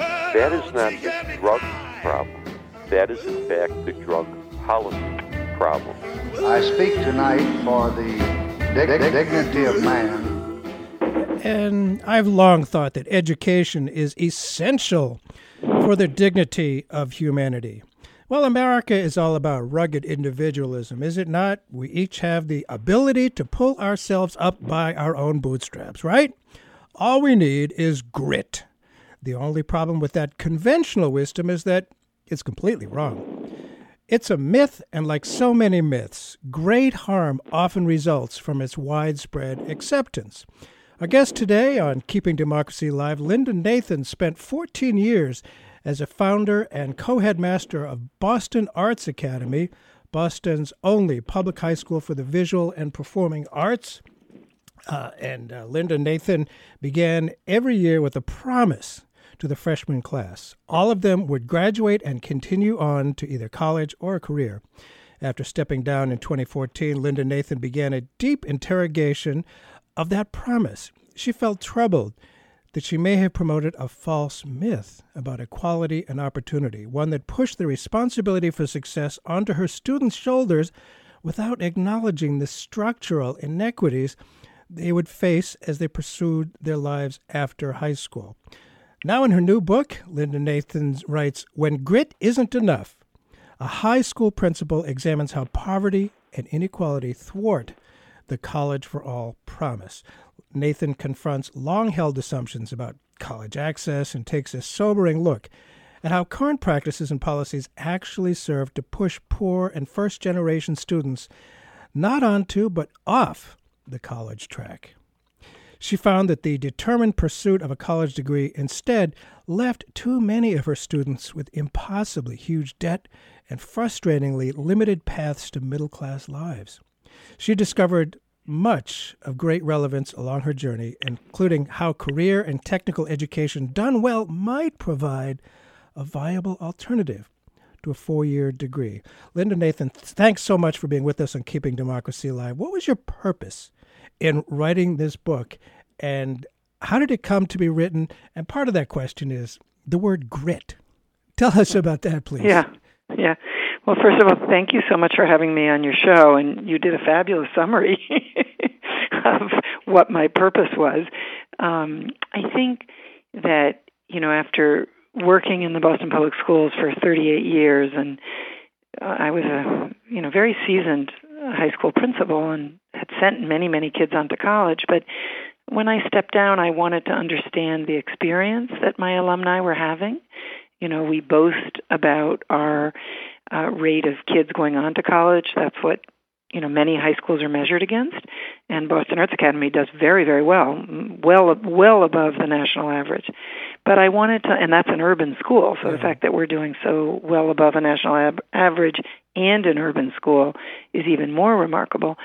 that is not the drug problem. That is, in fact, the drug policy problem. I speak tonight for the dig- dignity of man and I've long thought that education is essential for the dignity of humanity. Well, America is all about rugged individualism, is it not? We each have the ability to pull ourselves up by our own bootstraps, right? All we need is grit. The only problem with that conventional wisdom is that it's completely wrong. It's a myth, and like so many myths, great harm often results from its widespread acceptance. Our guest today on Keeping Democracy Alive, Linda Nathan, spent 14 years as a founder and co headmaster of Boston Arts Academy, Boston's only public high school for the visual and performing arts. Uh, and uh, Linda Nathan began every year with a promise to the freshman class. All of them would graduate and continue on to either college or a career. After stepping down in 2014, Linda Nathan began a deep interrogation of that promise. She felt troubled that she may have promoted a false myth about equality and opportunity, one that pushed the responsibility for success onto her students' shoulders without acknowledging the structural inequities they would face as they pursued their lives after high school. Now, in her new book, Linda Nathan writes When Grit Isn't Enough, a high school principal examines how poverty and inequality thwart the College for All promise. Nathan confronts long held assumptions about college access and takes a sobering look at how current practices and policies actually serve to push poor and first generation students not onto but off the college track. She found that the determined pursuit of a college degree instead left too many of her students with impossibly huge debt and frustratingly limited paths to middle class lives. She discovered much of great relevance along her journey, including how career and technical education done well might provide a viable alternative to a four year degree. Linda Nathan, thanks so much for being with us on Keeping Democracy Alive. What was your purpose in writing this book, and how did it come to be written? And part of that question is the word grit. Tell us about that, please. Yeah, yeah. Well, first of all, thank you so much for having me on your show, and you did a fabulous summary of what my purpose was. Um, I think that you know after working in the Boston Public Schools for 38 years, and uh, I was a you know very seasoned high school principal and sent many many kids on to college, but when I stepped down, I wanted to understand the experience that my alumni were having. You know, we boast about our uh, rate of kids going on to college. That's what you know many high schools are measured against, and Boston Arts Academy does very very well, well well above the national average. But I wanted to, and that's an urban school, so yeah. the fact that we're doing so well above a national ab- average and an urban school is even more remarkable.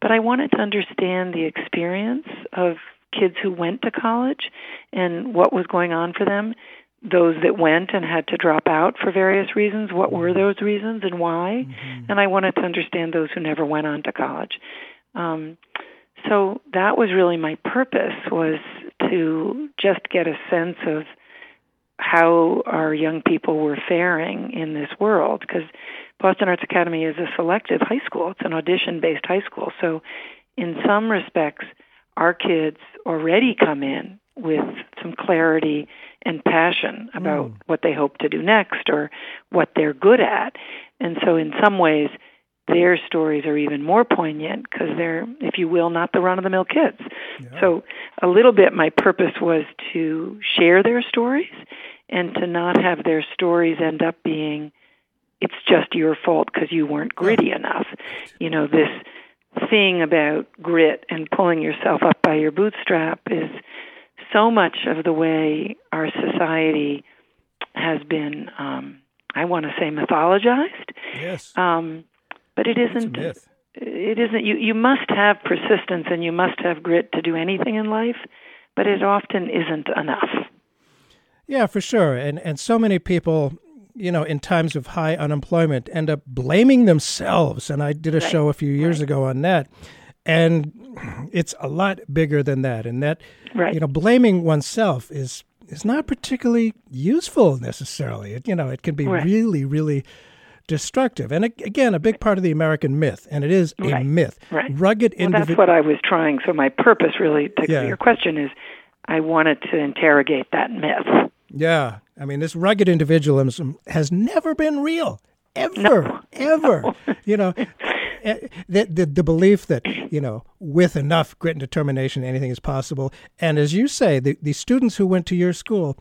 But I wanted to understand the experience of kids who went to college and what was going on for them those that went and had to drop out for various reasons. What were those reasons and why? Mm-hmm. And I wanted to understand those who never went on to college. Um, so that was really my purpose was to just get a sense of how our young people were faring in this world because Boston Arts Academy is a selective high school. It's an audition based high school. So in some respects our kids already come in with some clarity and passion about mm. what they hope to do next or what they're good at. And so, in some ways, their stories are even more poignant because they're, if you will, not the run of the mill kids. Yeah. So, a little bit my purpose was to share their stories and to not have their stories end up being, it's just your fault because you weren't gritty enough. You know, this thing about grit and pulling yourself up by your bootstrap is so much of the way our society has been um I want to say mythologized. Yes. Um but it isn't it isn't you you must have persistence and you must have grit to do anything in life, but it often isn't enough. Yeah, for sure. And and so many people you know, in times of high unemployment, end up blaming themselves. And I did a right. show a few years right. ago on that. And it's a lot bigger than that. And that, right. you know, blaming oneself is is not particularly useful necessarily. It, you know, it can be really, really destructive. And again, a big part of the American myth, and it is a right. myth. Right. Rugged well, That's what I was trying. So my purpose, really, to yeah. your question is, I wanted to interrogate that myth. Yeah, I mean, this rugged individualism has never been real, ever, no. ever. No. You know, eh, the, the the belief that you know, with enough grit and determination, anything is possible. And as you say, the the students who went to your school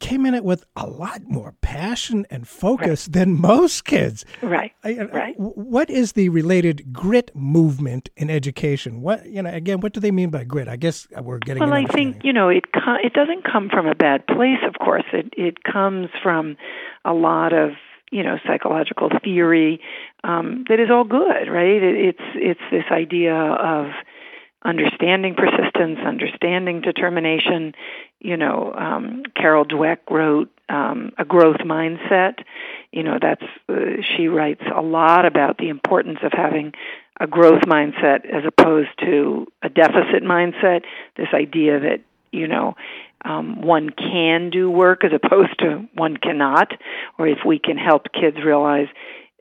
came in it with a lot more passion and focus right. than most kids. Right. I, right. What is the related grit movement in education? What you know? Again, what do they mean by grit? I guess we're getting. Well, I think you know it. it doesn't come from a bad place. Of course, it it comes from a lot of you know psychological theory um, that is all good, right? It, it's it's this idea of understanding persistence, understanding determination. You know, um, Carol Dweck wrote um, a growth mindset. You know, that's uh, she writes a lot about the importance of having a growth mindset as opposed to a deficit mindset. This idea that you know um, one can do work as opposed to one cannot, or if we can help kids realize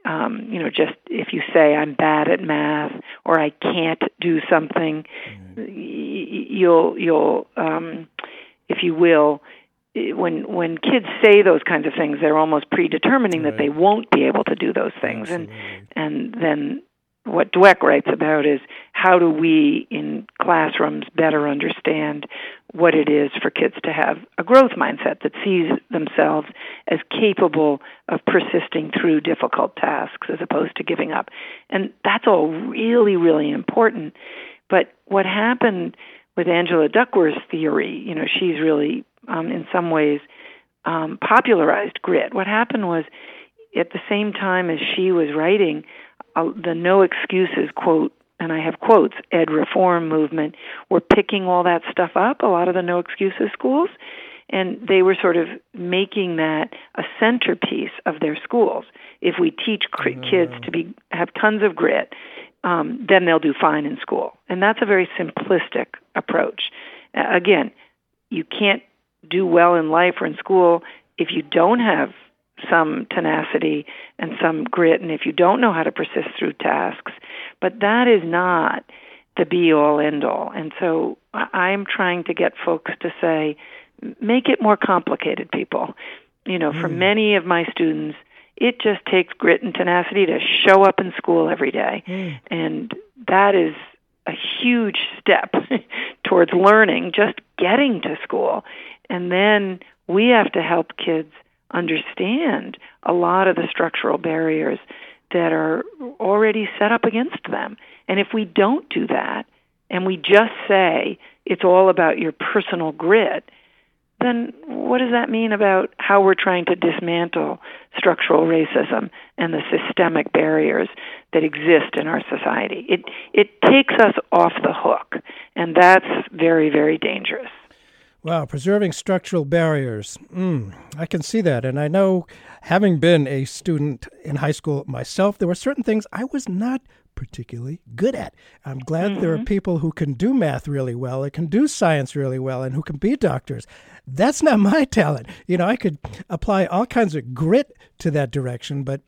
um, you know, just if you say I'm bad at math or I can't do something, mm-hmm. you'll you'll um, if you will when when kids say those kinds of things, they're almost predetermining right. that they won't be able to do those things, Absolutely. and and then what Dweck writes about is how do we in classrooms better understand what it is for kids to have a growth mindset that sees themselves as capable of persisting through difficult tasks as opposed to giving up. And that's all really, really important. But what happened with Angela Duckworth's theory, you know, she's really, um, in some ways, um, popularized grit. What happened was, at the same time as she was writing, uh, the no excuses quote and I have quotes, ed reform movement were picking all that stuff up, a lot of the no excuses schools, and they were sort of making that a centerpiece of their schools. If we teach cr- mm. kids to be have tons of grit, um, then they'll do fine in school. And that's a very simplistic approach. Again, you can't do well in life or in school if you don't have some tenacity and some grit, and if you don't know how to persist through tasks. But that is not the be all end all. And so I'm trying to get folks to say, make it more complicated, people. You know, mm. for many of my students, it just takes grit and tenacity to show up in school every day. Mm. And that is a huge step towards learning, just getting to school. And then we have to help kids understand a lot of the structural barriers that are already set up against them. And if we don't do that, and we just say it's all about your personal grit, then what does that mean about how we're trying to dismantle structural racism and the systemic barriers that exist in our society? It it takes us off the hook, and that's very very dangerous. Wow, preserving structural barriers. Mm, I can see that. And I know, having been a student in high school myself, there were certain things I was not particularly good at. I'm glad mm-hmm. there are mm-hmm. people who can do math really well, and can do science really well, and who can be doctors. That's not my talent. You know, I could apply all kinds of grit to that direction, but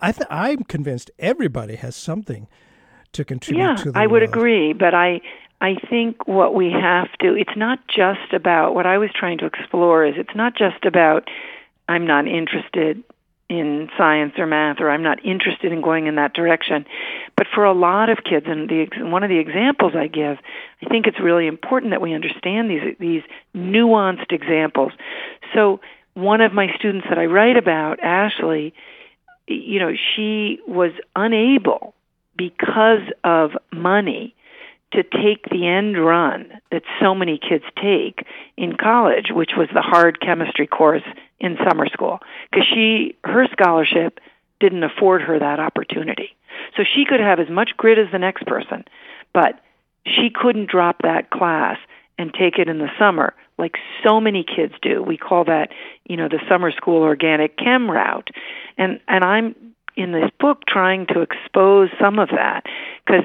I th- I'm convinced everybody has something to contribute yeah, to the I would agree, but I I think what we have to, it's not just about, what I was trying to explore is it's not just about, I'm not interested in science or math or I'm not interested in going in that direction. But for a lot of kids and the one of the examples I give, I think it's really important that we understand these these nuanced examples. So one of my students that I write about, Ashley, you know, she was unable because of money to take the end run that so many kids take in college, which was the hard chemistry course in summer school, because she her scholarship didn't afford her that opportunity. So she could have as much grit as the next person, but she couldn't drop that class and take it in the summer like so many kids do. We call that, you know, the summer school organic chem route. And and I'm in this book trying to expose some of that because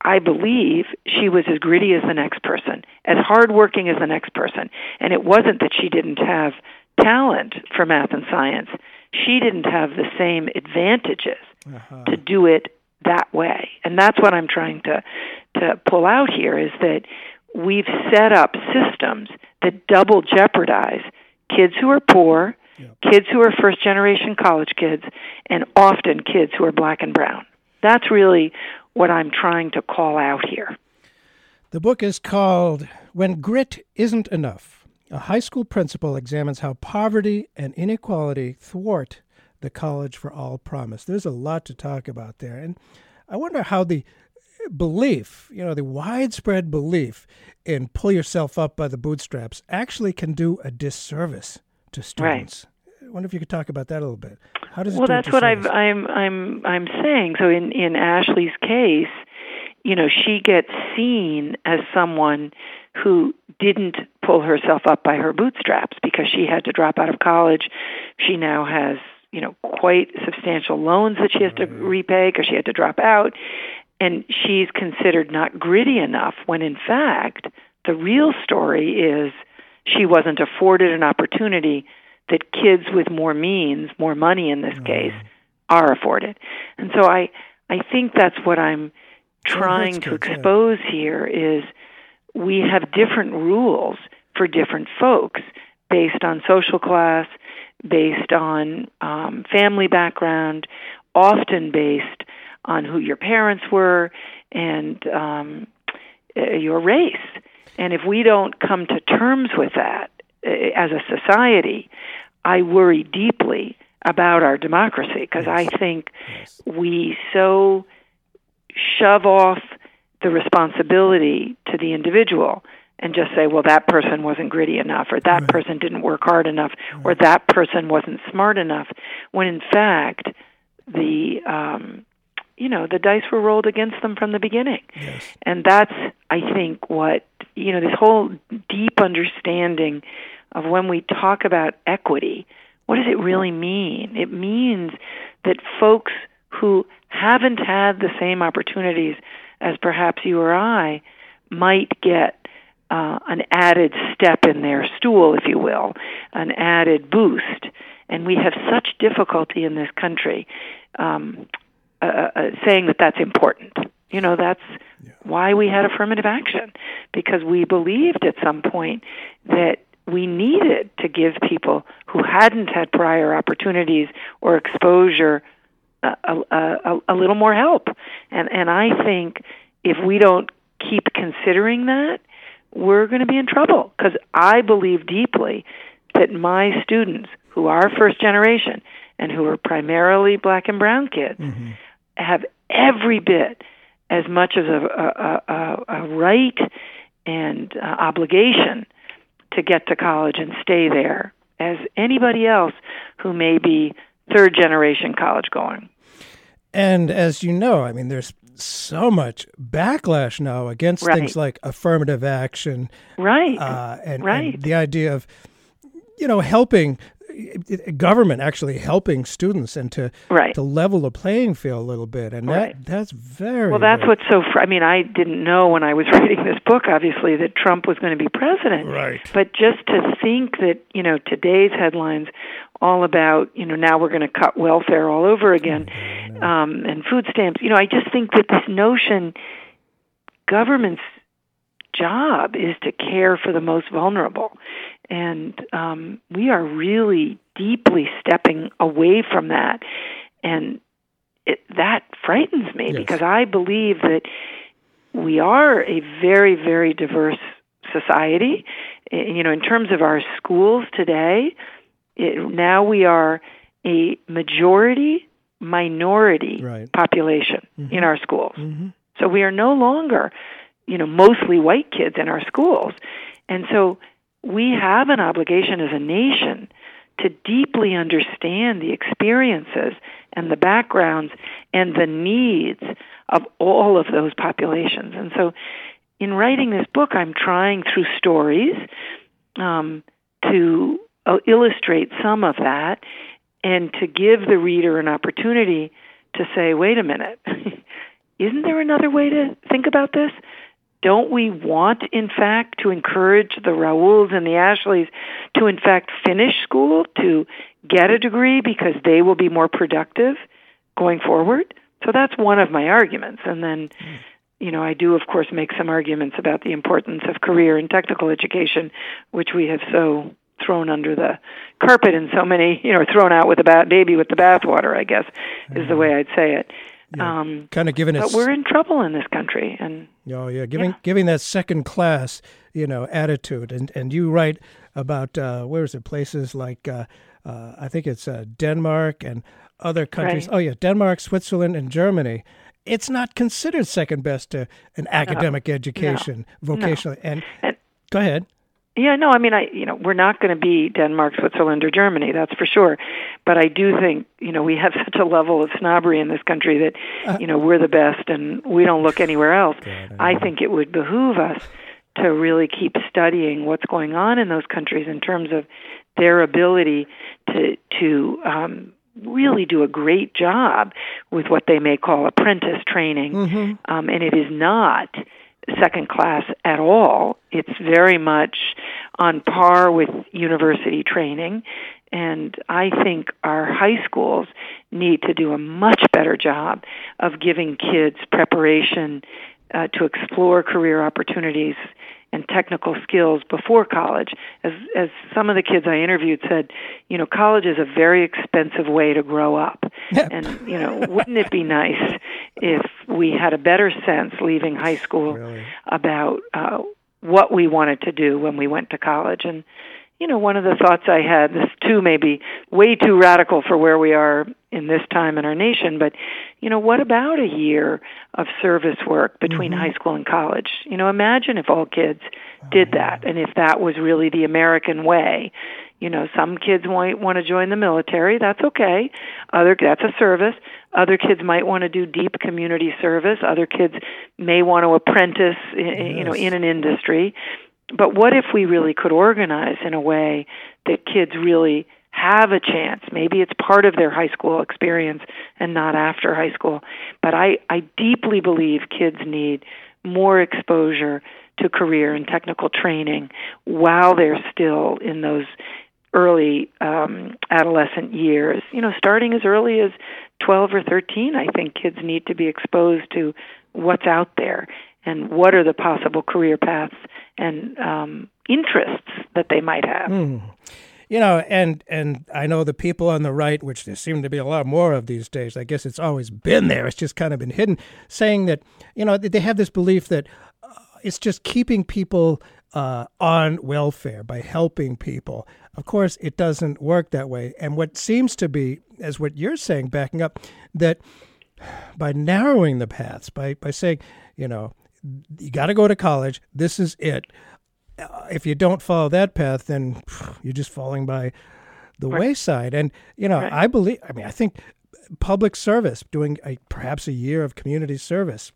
I believe she was as gritty as the next person, as hardworking as the next person. And it wasn't that she didn't have talent for math and science. She didn't have the same advantages uh-huh. to do it that way. And that's what I'm trying to to pull out here is that we've set up systems that double jeopardize kids who are poor, kids who are first generation college kids, and often kids who are black and brown. That's really what I'm trying to call out here. The book is called When Grit Isn't Enough. A high school principal examines how poverty and inequality thwart the College for All promise. There's a lot to talk about there. And I wonder how the belief, you know, the widespread belief in pull yourself up by the bootstraps actually can do a disservice to students. Right. I wonder if you could talk about that a little bit. How does well, that's what I've, I'm I'm I'm saying. So in in Ashley's case, you know, she gets seen as someone who didn't pull herself up by her bootstraps because she had to drop out of college. She now has you know quite substantial loans that she has to repay because she had to drop out and she's considered not gritty enough when in fact the real story is she wasn't afforded an opportunity that kids with more means, more money in this case, are afforded. And so I I think that's what I'm trying to expose yeah. here is we have different rules for different folks based on social class, based on um, family background, often based on who your parents were and um, uh, your race. And if we don't come to terms with that uh, as a society, I worry deeply about our democracy because yes. I think yes. we so shove off the responsibility to the individual and just say, well, that person wasn't gritty enough, or that right. person didn't work hard enough, right. or that person wasn't smart enough, when in fact, the um, you know the dice were rolled against them from the beginning. Yes. and that's i think what you know this whole deep understanding of when we talk about equity what does it really mean? It means that folks who haven't had the same opportunities as perhaps you or i might get uh, an added step in their stool if you will an added boost. And we have such difficulty in this country um, uh, uh, saying that that's important. You know, that's yeah. why we had affirmative action because we believed at some point that we needed to give people who hadn't had prior opportunities or exposure a, a, a, a little more help. And and I think if we don't keep considering that, we're going to be in trouble because I believe deeply that my students who are first generation and who are primarily black and brown kids mm-hmm have every bit as much as a, a, a, a right and uh, obligation to get to college and stay there as anybody else who may be third generation college going. And as you know, I mean, there's so much backlash now against right. things like affirmative action, right? Uh, and, right. and the idea of you know helping government actually helping students and to right. to level the playing field a little bit and right. that that's very well that's very, what's so fr- i mean i didn't know when i was reading this book obviously that trump was going to be president right but just to think that you know today's headlines all about you know now we're going to cut welfare all over again mm-hmm. um and food stamps you know i just think that this notion governments job is to care for the most vulnerable. And um, we are really deeply stepping away from that. And it, that frightens me Yes. because I believe that we are a very, very diverse society. You know, in terms of our schools today, it, now we are a majority minority Right. population in our schools. Mhm. So we are no longer, you know, mostly white kids in our schools. And so we have an obligation as a nation to deeply understand the experiences and the backgrounds and the needs of all of those populations. And so in writing this book, I'm trying through stories um, to uh, illustrate some of that and to give the reader an opportunity to say, wait a minute, isn't there another way to think about this? Don't we want, in fact, to encourage the Raouls and the Ashleys to, in fact, finish school, to get a degree because they will be more productive going forward? So that's one of my arguments. And then, you know, I do, of course, make some arguments about the importance of career and technical education, which we have so thrown under the carpet in so many, you know, thrown out with the ba- baby with the bathwater, I guess, is the mm-hmm. way I'd say it. Um, kind of giving it. but we're in trouble in this country, and Oh yeah, giving giving that second class, you know, attitude, and and you write about uh, where is it? Places like uh, uh, I think it's uh, Denmark and other countries. Right. Oh yeah, Denmark, Switzerland, and Germany. It's not considered second best to an academic education, vocational. And, And- go ahead. Yeah, no, I mean, I you know, we're not going to be Denmark, Switzerland, or Germany, that's for sure. But I do think you know we have such a level of snobbery in this country that you know we're the best and we don't look anywhere else. I think it would behoove us to really keep studying what's going on in those countries in terms of their ability to to um, really do a great job with what they may call apprentice training, um, and it is not second class at all. It's very much on par with university training. And I think our high schools need to do a much better job of giving kids preparation uh, to explore career opportunities and technical skills before college. As as some of the kids I interviewed said, you know, college is a very expensive way to grow up. and you know, wouldn't it be nice if we had a better sense leaving high school about uh, what we wanted to do when we went to college and you know, one of the thoughts I had, this too may be way too radical for where we are in this time in our nation, but, you know, what about a year of service work between mm-hmm. high school and college? You know, imagine if all kids oh, did that and if that was really the American way. You know, some kids might want to join the military. That's okay. Other that's a service. Other kids might want to do deep community service. Other kids may want to apprentice, i you know, in an industry but what if we really could organize in a way that kids really have a chance? Maybe it's part of their high school experience and not after high school. But i i deeply believe kids need more exposure to career and technical training while they're still in those early um adolescent years. You know starting as early as 12 or 13 i think kids need to be exposed to what's out there and what are the possible career paths and um, interests that they might have. Hmm. You know, and and I know the people on the right, which there seem to be a lot more of these days. I guess it's always been there. It's just kind of been hidden, saying that you know they have this belief that uh, it's just keeping people uh, on welfare by helping people. Of course, it doesn't work that way. And what seems to be, as what you're saying, backing up, that by narrowing the paths, by by saying, you know, you got to go to college. This is it. Uh, if you don't follow that path, then phew, you're just falling by the Right. wayside. And you know, Right. I believe. I mean, I think public service, doing a, perhaps a year of community service,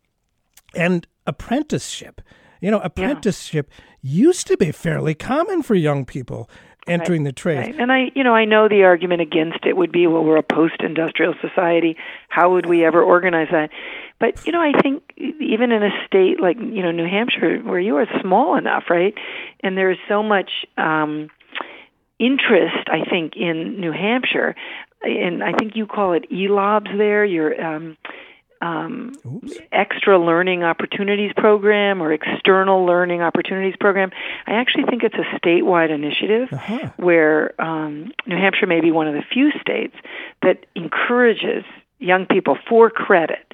and apprenticeship. You know, apprenticeship used to be fairly common for young people entering the trade. Right. And I, you know, I know the argument against it would be, well, we're a post-industrial society. How would we ever organize that? But you know, I think even in a state like you know New Hampshire, where you are small enough, right, and there is so much um, interest, I think, in New Hampshire, and I think you call it ELOBs there. Your um, um, extra learning opportunities program or external learning opportunities program. I actually think it's a statewide initiative Uh-huh. where um, New Hampshire may be one of the few states that encourages young people for credit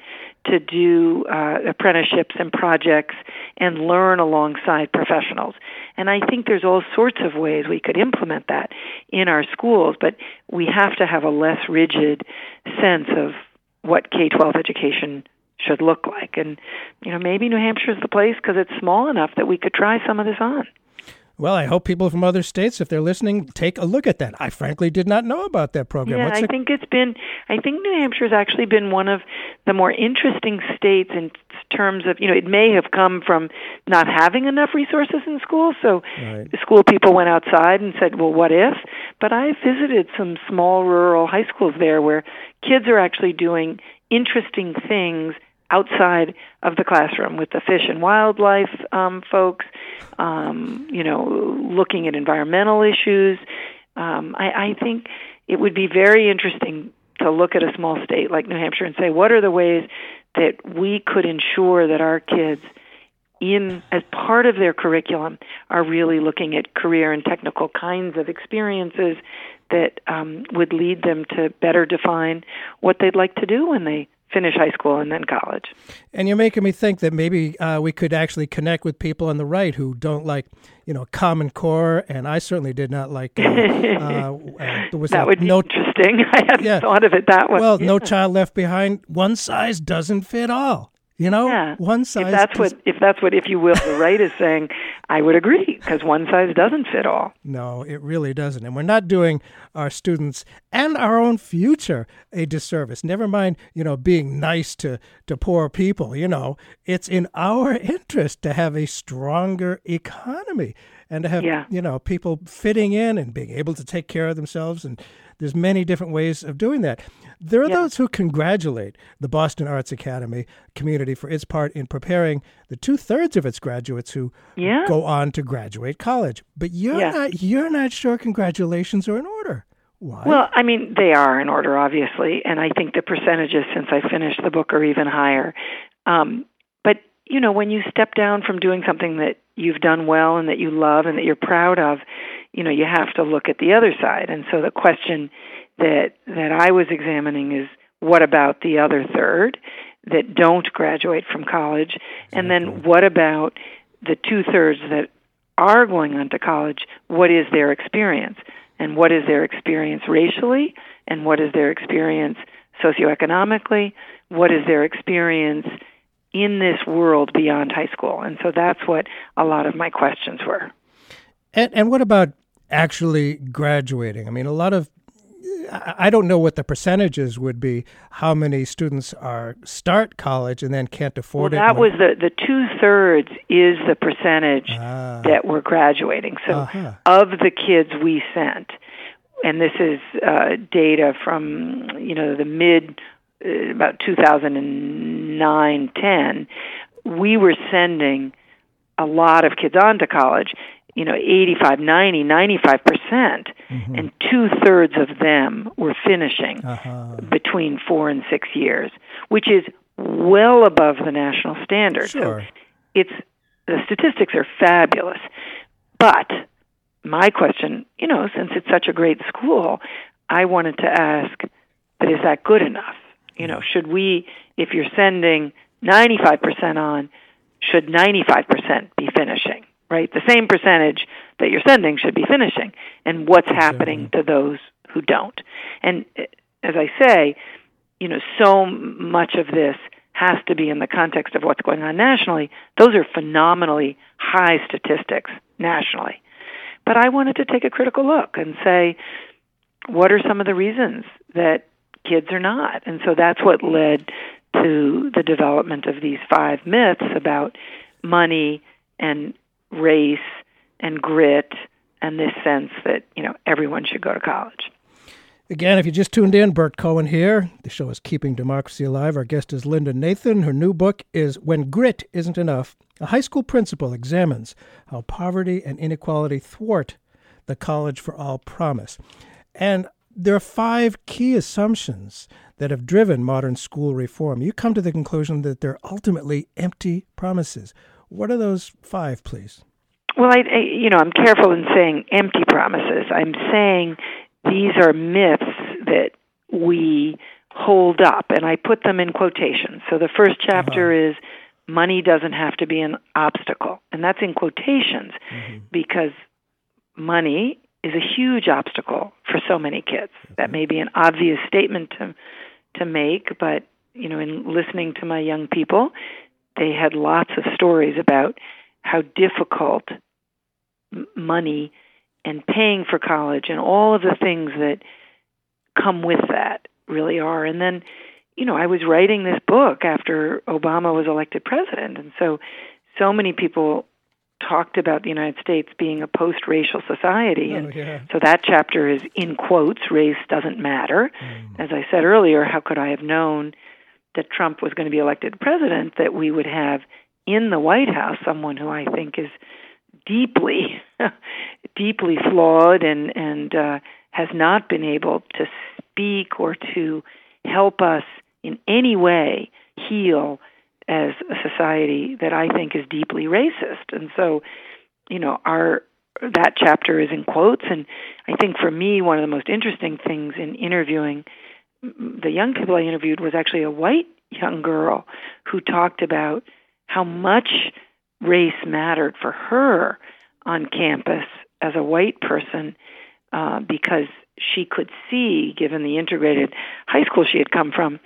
to do uh, apprenticeships and projects and learn alongside professionals. And I think there's all sorts of ways we could implement that in our schools, but we have to have a less rigid sense of what K 12 education should look like. And, you know, maybe New Hampshire is the place because it's small enough that we could try some of this on. Well, I hope people from other states, if they're listening, take a look at that. I frankly did not know about that program. Yeah, What's I the- think it's been. I think New Hampshire's actually been one of the more interesting states in terms of you know it may have come from not having enough resources in schools, so Right. school people went outside and said, "Well, what if?" But I visited some small rural high schools there where kids are actually doing interesting things outside of the classroom with the fish and wildlife um, folks, um, you know, looking at environmental issues. Um, I, I think it would be very interesting to look at a small state like New Hampshire and say, what are the ways that we could ensure that our kids in as part of their curriculum are really looking at career and technical kinds of experiences that um, would lead them to better define what they'd like to do when they finish high school and then college. And you're making me think that maybe uh, we could actually connect with people on the right who don't like, you know, Common Core, and I certainly did not like. Uh, uh, was that a would be no, interesting. I hadn't Yeah. thought of it that way. well, No Child Left Behind. One size doesn't fit all. You know, Yeah. one size. if that's does- what if that's what if you will the right is saying, I would agree because one size doesn't fit all. No, it really doesn't. And we're not doing our students and our own future a disservice. Never mind, you know, being nice to, to poor people. You know, it's in our interest to have a stronger economy and to have, Yeah. you know, people fitting in and being able to take care of themselves. And there's many different ways of doing that. There are Yeah. those who congratulate the Boston Arts Academy community for its part in preparing the two thirds of its graduates who Yeah. go on to graduate college. But you're Yeah. not you're not sure congratulations are in order. Why? Well, I mean, they are in order, obviously, and I think the percentages since I finished the book are even higher. Um, but you know, when you step down from doing something that you've done well and that you love and that you're proud of, you know, you have to look at the other side. And so the question that that I was examining is, what about the other third that don't graduate from college, and then what about the two thirds that are going on to college? What is their experience? and what is their experience racially and what is their experience socioeconomically what is their experience in this world beyond high school and so that's what a lot of my questions were and and what about actually graduating? I mean, a lot of I don't know what the percentages would be. How many students are start college and then can't well afford it? that was the the two thirds is the percentage Ah. that were graduating so Uh-huh. of the kids we sent and this is uh, data from you know the mid about 2009 10 we were sending a lot of kids on to college you know 85 90 95 percent Mm-hmm. and two thirds of them were finishing Uh-huh. between four and six years which is well above the national standard Sure. so it's the statistics are fabulous but my question, you know, since it's such a great school, I wanted to ask, but is that good enough? You know, should we, if you're sending 95% on, should 95% be finishing, right? The same percentage that you're sending should be finishing. And what's happening to those who don't? And uh, as I say, you know, so much of this has to be in the context of what's going on nationally. Those are phenomenally high statistics nationally. But I wanted to take a critical look and say, what are some of the reasons that kids are not? And so that's what led to the development of these five myths about money and race and grit and this sense that, you know, everyone should go to college. Again, if you just tuned in, Bert Cohen here. The show is Keeping Democracy Alive. Our guest is Linda Nathan. Her new book is When Grit Isn't Enough. A high school principal examines how poverty and inequality thwart the College for All promise. And there are five key assumptions that have driven modern school reform. You come to the conclusion that they're ultimately empty promises. What are those five, please? Well, I, I you know I'm careful in saying empty promises. I'm saying these are myths that we hold up, and I put them in quotations. So the first chapter uh-huh. is money doesn't have to be an obstacle, and that's in quotations mm-hmm. because money is a huge obstacle for so many kids. That may be an obvious statement to to make, but you know, in listening to my young people, they had lots of stories about how difficult money and paying for college and all of the things that come with that really are. And then, you know, I was writing this book after Obama was elected president, and so so many people talked about the United States being a post-racial society, oh, and yeah. so that chapter is in quotes: "Race doesn't matter." Mm. As I said earlier, how could I have known that Trump was going to be elected president? That we would have in the White House someone who I think is deeply, deeply flawed and and uh, has not been able to speak or to help us in any way heal as a society that I think is deeply racist. And so, you know, our that chapter is in quotes and I think for me one of the most interesting things in interviewing the young people I interviewed was actually a white young girl who talked about how much race mattered for her on campus as a white person uh, because she could see, given the integrated high school she had come from,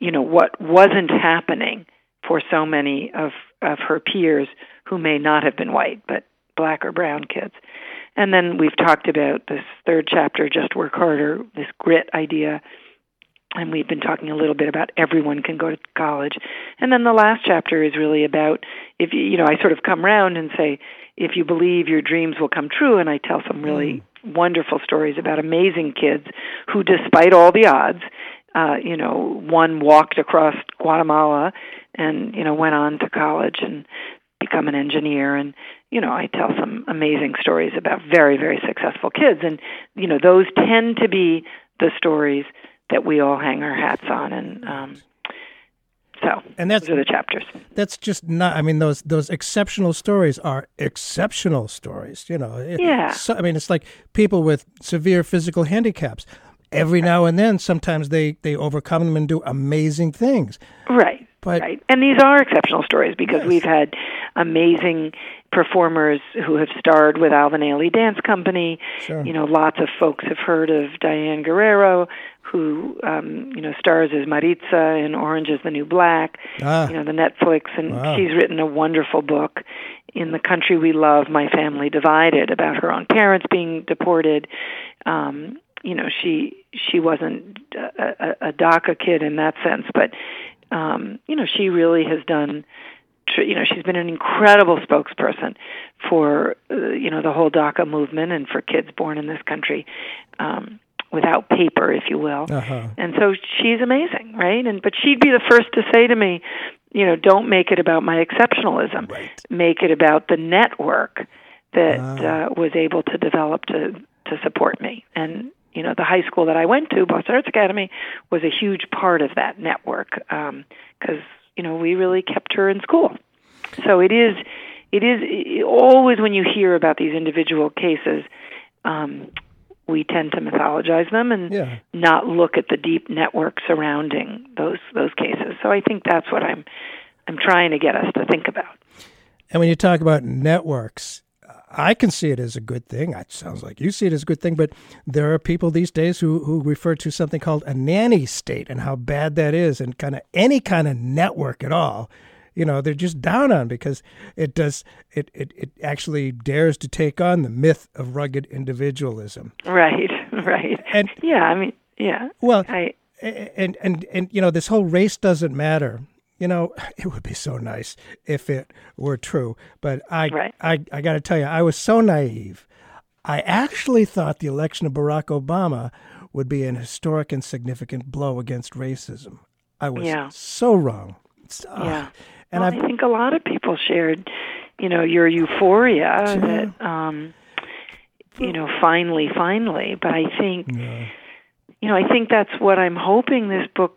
you know what wasn't happening for so many of of her peers who may not have been white but black or brown kids. And then we've talked about this third chapter, just work harder, this grit idea. And we've been talking a little bit about everyone can go to college. And then the last chapter is really about if you, you know, I sort of come round and say, if you believe your dreams will come true, and I tell some really mm. wonderful stories about amazing kids who, despite all the odds, uh, you know, one walked across Guatemala and you know went on to college and become an engineer and you know I tell some amazing stories about very very successful kids and you know those tend to be the stories that we all hang our hats on and um so and that's those are the chapters. That's just not. I mean, those those exceptional stories are exceptional stories. You know. Yeah. So, I mean, it's like people with severe physical handicaps. Every now and then, sometimes they they overcome them and do amazing things. Right. But, right. And these are exceptional stories because yes. we've had amazing performers who have starred with Alvin Ailey Dance Company. Sure. You know, lots of folks have heard of Diane Guerrero, who um, you know stars as Maritza in Orange Is the New Black. Ah. You know, the Netflix, and wow. she's written a wonderful book, "In the Country We Love, My Family Divided," about her own parents being deported. Um, you know, she she wasn't a, a, a DACA kid in that sense, but um, you know, she really has done. You know, she's been an incredible spokesperson for uh, you know the whole DACA movement and for kids born in this country. Um, without paper, if you will. Uh-huh. And so she's amazing, right? And but she'd be the first to say to me, you know, don't make it about my exceptionalism. Right. Make it about the network that Ah. uh, was able to develop to to support me. And you know, the high school that I went to, Boston Arts Academy, was a huge part of that network because um, you know we really kept her in school. So it is, it is it, always when you hear about these individual cases, um, we tend to mythologize them and Yeah. not look at the deep network surrounding those those cases. So I think that's what I'm I'm trying to get us to think about. And when you talk about networks, I can see it as a good thing. It sounds like you see it as a good thing, but there are people these days who, who refer to something called a nanny state and how bad that is, and kind of any kind of network at all. You know, they're just down on because it does it, it, it actually dares to take on the myth of rugged individualism. Right, right. And yeah, I mean, yeah. Well, I and and and you know, this whole race doesn't matter. You know, it would be so nice if it were true. But I, Right. I, I got to tell you, I was so naive. I actually thought the election of Barack Obama would be an historic and significant blow against racism. I was Yeah. so wrong. Ah. Yeah. And well, I, I think a lot of people shared, you know, your euphoria that, um, you know, finally, finally. But I think, you know, I think that's what I'm hoping this book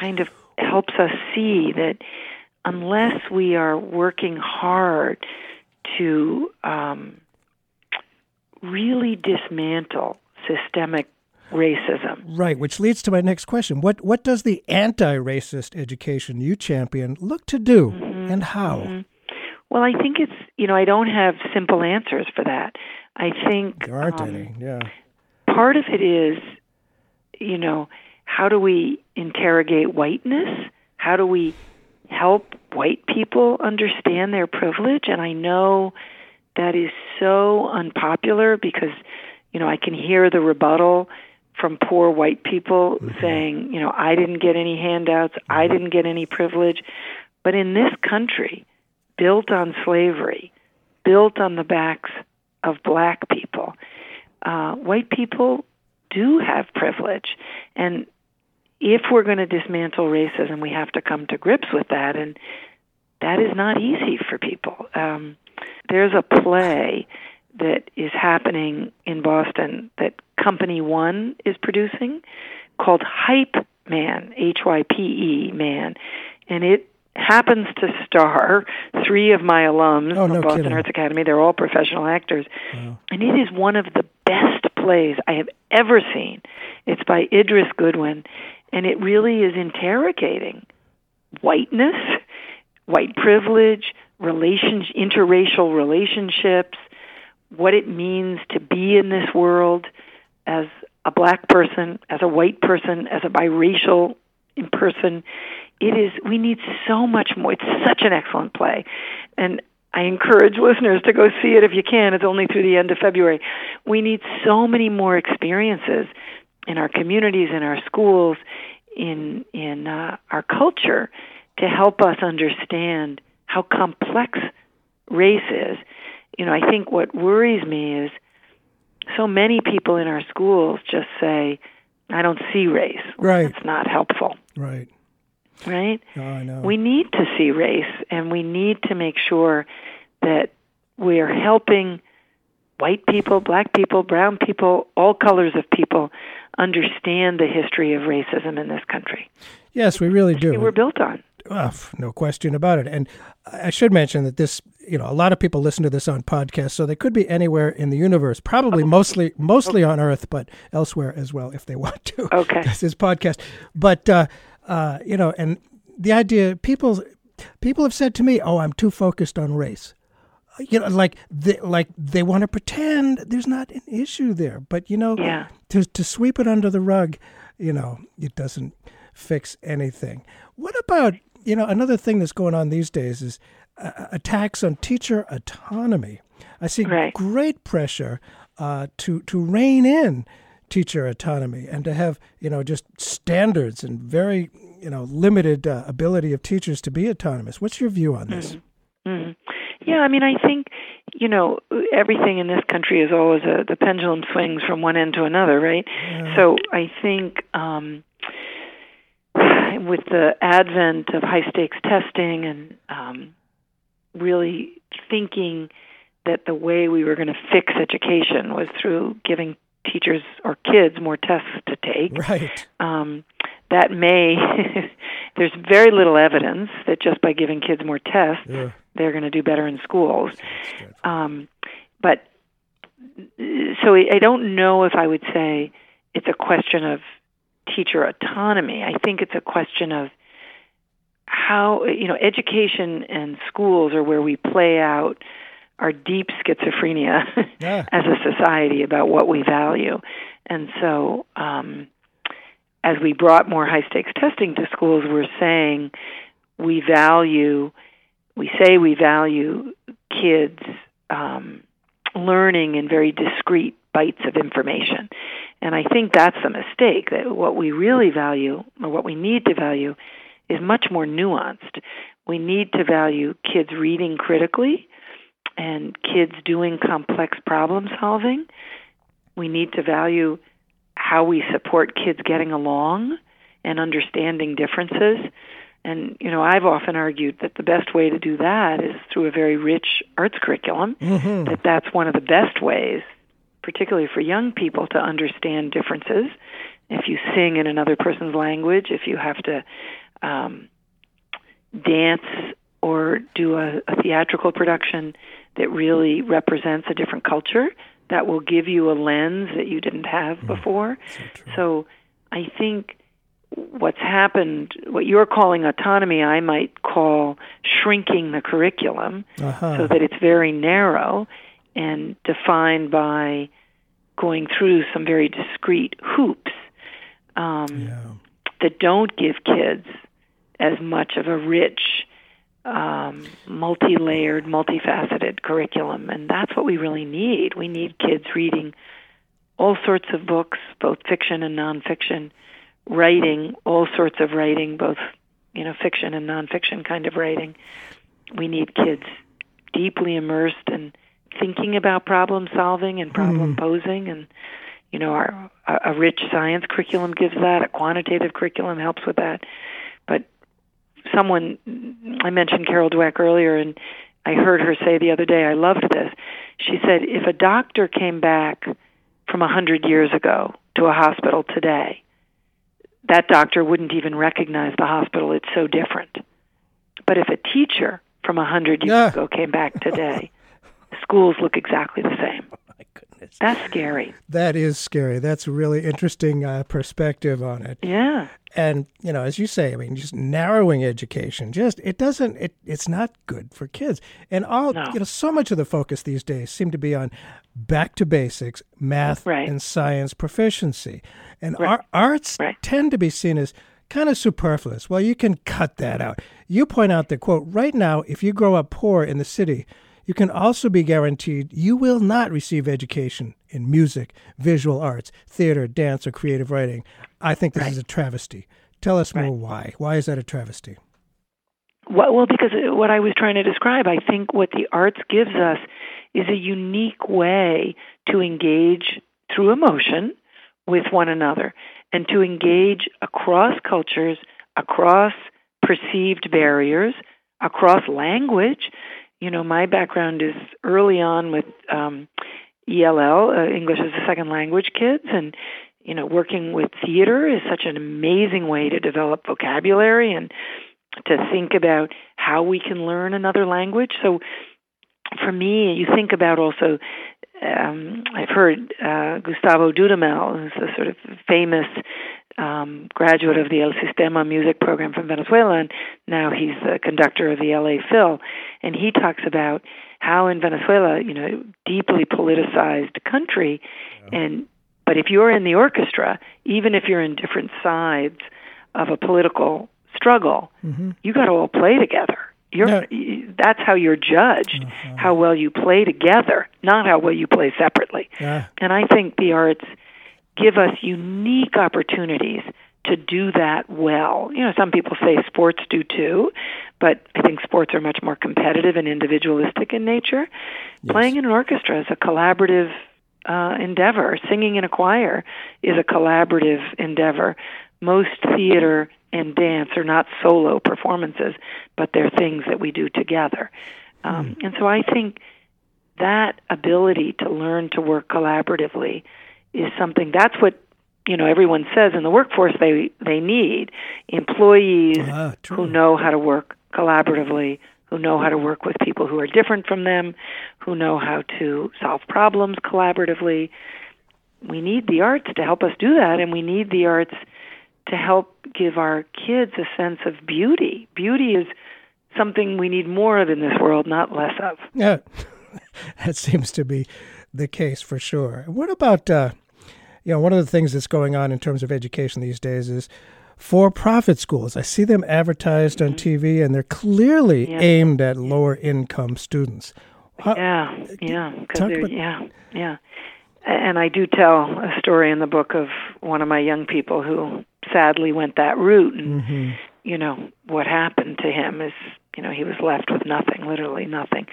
kind of helps us see that unless we are working hard to um, really dismantle systemic racism. Right, which leads to my next question. What what does the anti-racist education you champion look to do Mm-hmm. and how? Well, I think it's, you know, I don't have simple answers for that. I think There aren't um, any. Yeah. part of it is, you know, how do we interrogate whiteness? How do we help white people understand their privilege? And I know that is so unpopular because, you know, I can hear the rebuttal from poor white people saying, you know, I didn't get any handouts, I didn't get any privilege. But in this country, built on slavery, built on the backs of black people, uh, white people do have privilege. And if we're going to dismantle racism, we have to come to grips with that. And that is not easy for people. Um, there's a play that is happening in Boston that Company One is producing called Hype Man, H Y P E Man. And it happens to star three of my alums Oh, from no Boston kidding. Arts Academy. They're all professional actors. And it is one of the best plays I have ever seen. It's by Idris Goodwin, and it really is interrogating whiteness, white privilege, relations, interracial relationships, what it means to be in this world as a black person, as a white person, as a biracial person. It is we need so much more. It's such an excellent play. And I encourage listeners to go see it if you can. It's only through the end of February. We need so many more experiences in our communities, in our schools, in in uh, our culture to help us understand how complex race is. You know, I think what worries me is so many people in our schools just say, "I don't see race." Right. It's not helpful, Right. right? Oh, I know. We need to see race, and we need to make sure that we are helping white people, black people, brown people, all colors of people understand the history of racism in this country. yes, we really do. We're built on. Oh, no question about it. And I should mention that this, you know, a lot of people listen to this on podcasts, so they could be anywhere in the universe, probably mostly mostly on Earth, but elsewhere as well if they want to. Okay. This is podcast. But uh, uh, you know, and the idea people people have said to me, "Oh, I'm too focused on race." You know, like they, like they want to pretend there's not an issue there, but you know, Yeah. to to sweep it under the rug, you know, it doesn't fix anything. What about you know another thing that's going on these days is uh, attacks on teacher autonomy. I see Right. great pressure uh, to to rein in teacher autonomy and to have you know just standards and very you know limited uh, ability of teachers to be autonomous. What's your view on this? Mm. Yeah, I mean, I think you know everything in this country is always a the pendulum swings from one end to another, right? So I think um, with the advent of high stakes testing and um, really thinking that the way we were going to fix education was through giving teachers or kids more tests to take. Right. Um, that may there's very little evidence that just by giving kids more tests Yeah. they're going to do better in schools. Um, but so I don't know if I would say it's a question of teacher autonomy. I think it's a question of how you know education and schools are where we play out our deep schizophrenia Yeah. as a society about what we value. And so um, as we brought more high stakes testing to schools, we're saying we value, we say we value kids um, learning in very discrete bites of information. And I think that's a mistake, that what we really value, or what we need to value, is much more nuanced. We need to value kids reading critically and kids doing complex problem solving. We need to value how we support kids getting along and understanding differences. And, you know, I've often argued that the best way to do that is through a very rich arts curriculum, Mm-hmm. that that's one of the best ways, particularly for young people, to understand differences if you sing in another person's language, if you have to um, dance or do a, a theatrical production that really represents a different culture, that will give you a lens that you didn't have before. So, So I think what's happened, what you're calling autonomy, I might call shrinking the curriculum uh-huh. so that it's very narrow and defined by going through some very discrete hoops um, yeah. that don't give kids as much of a rich, um, multi-layered, multifaceted curriculum, and that's what we really need. We need kids reading all sorts of books, both fiction and nonfiction, writing all sorts of writing, both you know fiction and nonfiction kind of writing. We need kids deeply immersed in thinking about problem solving and problem posing and you know our a, a rich science curriculum gives that a quantitative curriculum helps with that someone i mentioned carol dweck earlier and i heard her say the other day i loved this. She said if a doctor came back from a hundred years ago to a hospital today that doctor wouldn't even recognize the hospital. It's so different. But if a teacher from a hundred years Yeah. ago came back today schools look exactly the same That's scary That is scary. That's a really interesting uh, perspective on it. yeah And you know, as you say, I mean, just narrowing education, just it doesn't. It it's not good for kids. And all No. you know, so much of the focus these days seem to be on back to basics, math Right. and science proficiency, and Right. ar- arts Right. tend to be seen as kind of superfluous. Well, you can cut that out. You point out that quote right now, if you grow up poor in the city. You can also be guaranteed you will not receive education in music, visual arts, theater, dance, or creative writing. I think this Right. is a travesty. Tell us more Right. why. Why is that a travesty? Well, well, because uh, what I was trying to describe, I think what the arts gives us is a unique way to engage through emotion with one another and to engage across cultures, across perceived barriers, across language. You know, my background is early on with um, ELL, uh, English as a Second Language kids, and you know, working with theater is such an amazing way to develop vocabulary and to think about how we can learn another language. So, for me, you think about also. Um, I've heard uh, Gustavo Dudamel, who's a sort of famous um, graduate of the El Sistema music program from Venezuela, and now he's the conductor of the LA Phil, and he talks about how in Venezuela, you know, deeply politicized country, and but if you're in the orchestra, even if you're in different sides of a political struggle, you got to all play together. You're Yeah. that's how you're judged, how well you play together, not how well you play separately. Yeah. And I think the arts give us unique opportunities to do that well. You know, some people say sports do too, but I think sports are much more competitive and individualistic in nature. Playing in an orchestra is a collaborative uh, endeavor. Singing in a choir is a collaborative endeavor. Most theater and dance are not solo performances, but they're things that we do together. Um, And so I think that ability to learn to work collaboratively is something that's what you know everyone says in the workforce they they need employees Ah, who know how to work collaboratively who know how to work with people who are different from them who know how to solve problems collaboratively. We need the arts to help us do that and we need the arts to help give our kids a sense of beauty. Beauty is something we need more of in this world not less of. Yeah, that seems to be the case for sure. What about, uh, you know, one of the things that's going on in terms of education these days is for profit schools. I see them advertised on TV and they're clearly Mm-hmm. Yeah. aimed at lower income students. How- Yeah, yeah, about- yeah, yeah. And I do tell a story in the book of one of my young people who sadly went that route, and Mhm. you know what happened to him is, you know, he was left with nothing, literally nothing.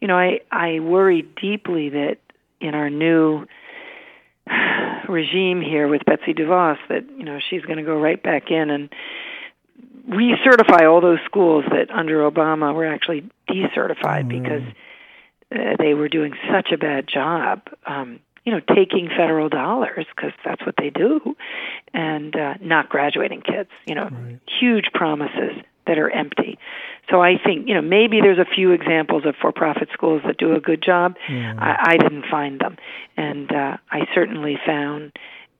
You know, I I worry deeply that in our new regime here with Betsy DeVos that you know she's going to go right back in and recertify all those schools that under Obama were actually decertified because uh, they were doing such a bad job um, you know, taking federal dollars because that's what they do, and uh, not graduating kids. You know, Right. huge promises that are empty. So I think you know maybe there's a few examples of for-profit schools that do a good job. I, I didn't find them, and uh, I certainly found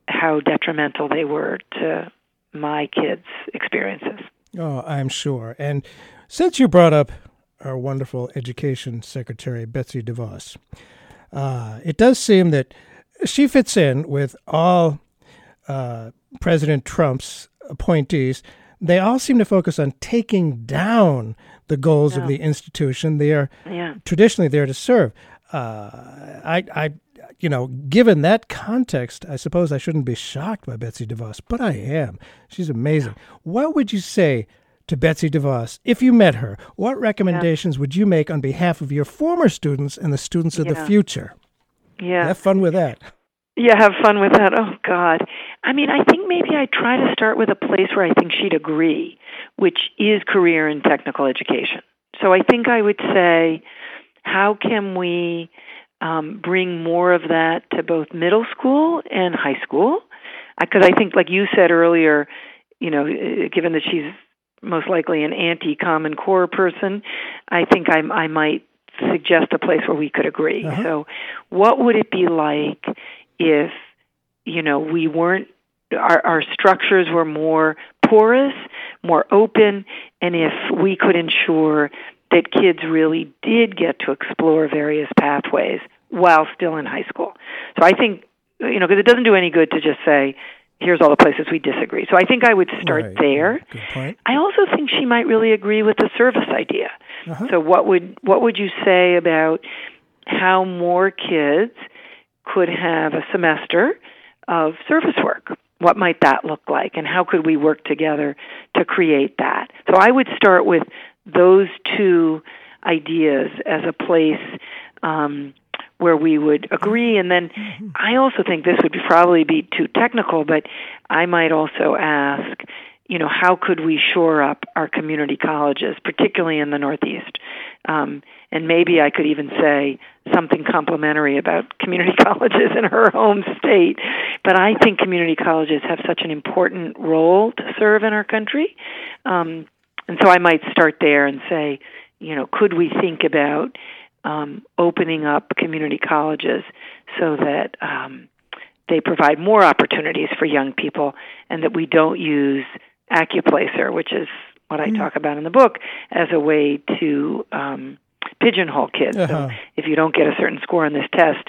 how detrimental they were to my kids' experiences. Oh, I'm sure. And since you brought up our wonderful Education Secretary, Betsy DeVos, uh, it does seem that she fits in with all uh, President Trump's appointees. They all seem to focus on taking down the goals of the institution. They are Yeah. traditionally there to serve. Uh, I, I, you know, given that context, I suppose I shouldn't be shocked by Betsy DeVos, but I am. She's amazing. What would you say to Betsy DeVos if you met her? What recommendations would you make on behalf of your former students and the students of the future? Yeah. Have fun with that. Yeah, have fun with that. Oh God. I mean, I think maybe I try to start with a place where I think she'd agree, which is career and technical education. So I think I would say, how can we um, bring more of that to both middle school and high school? Because I think, like you said earlier, you know, uh, given that she's most likely an anti-Common Core person, I think I, I might suggest a place where we could agree. Uh-huh. So, what would it be like if you know we weren't our our structures were more porous, more open, and if we could ensure that kids really did get to explore various pathways while still in high school. So I think you know because it doesn't do any good to just say here's all the places we disagree. So I think I would start Right. there. Good point. I also think she might really agree with the service idea. Uh-huh. So what would what would you say about how more kids could have a semester of service work? What might that look like and how could we work together to create that? So I would start with those two ideas as a place um, where we would agree. And then I also think this would probably be too technical, but I might also ask, you know, how could we shore up our community colleges, particularly in the Northeast? Um, and maybe I could even say something complimentary about community colleges in her home state. But I think community colleges have such an important role to serve in our country. Um, and so I might start there and say, you know, could we think about um, opening up community colleges so that um, they provide more opportunities for young people and that we don't use Accuplacer, which is what I talk about in the book, as a way to um, pigeonhole kids. Uh-huh. So if you don't get a certain score on this test,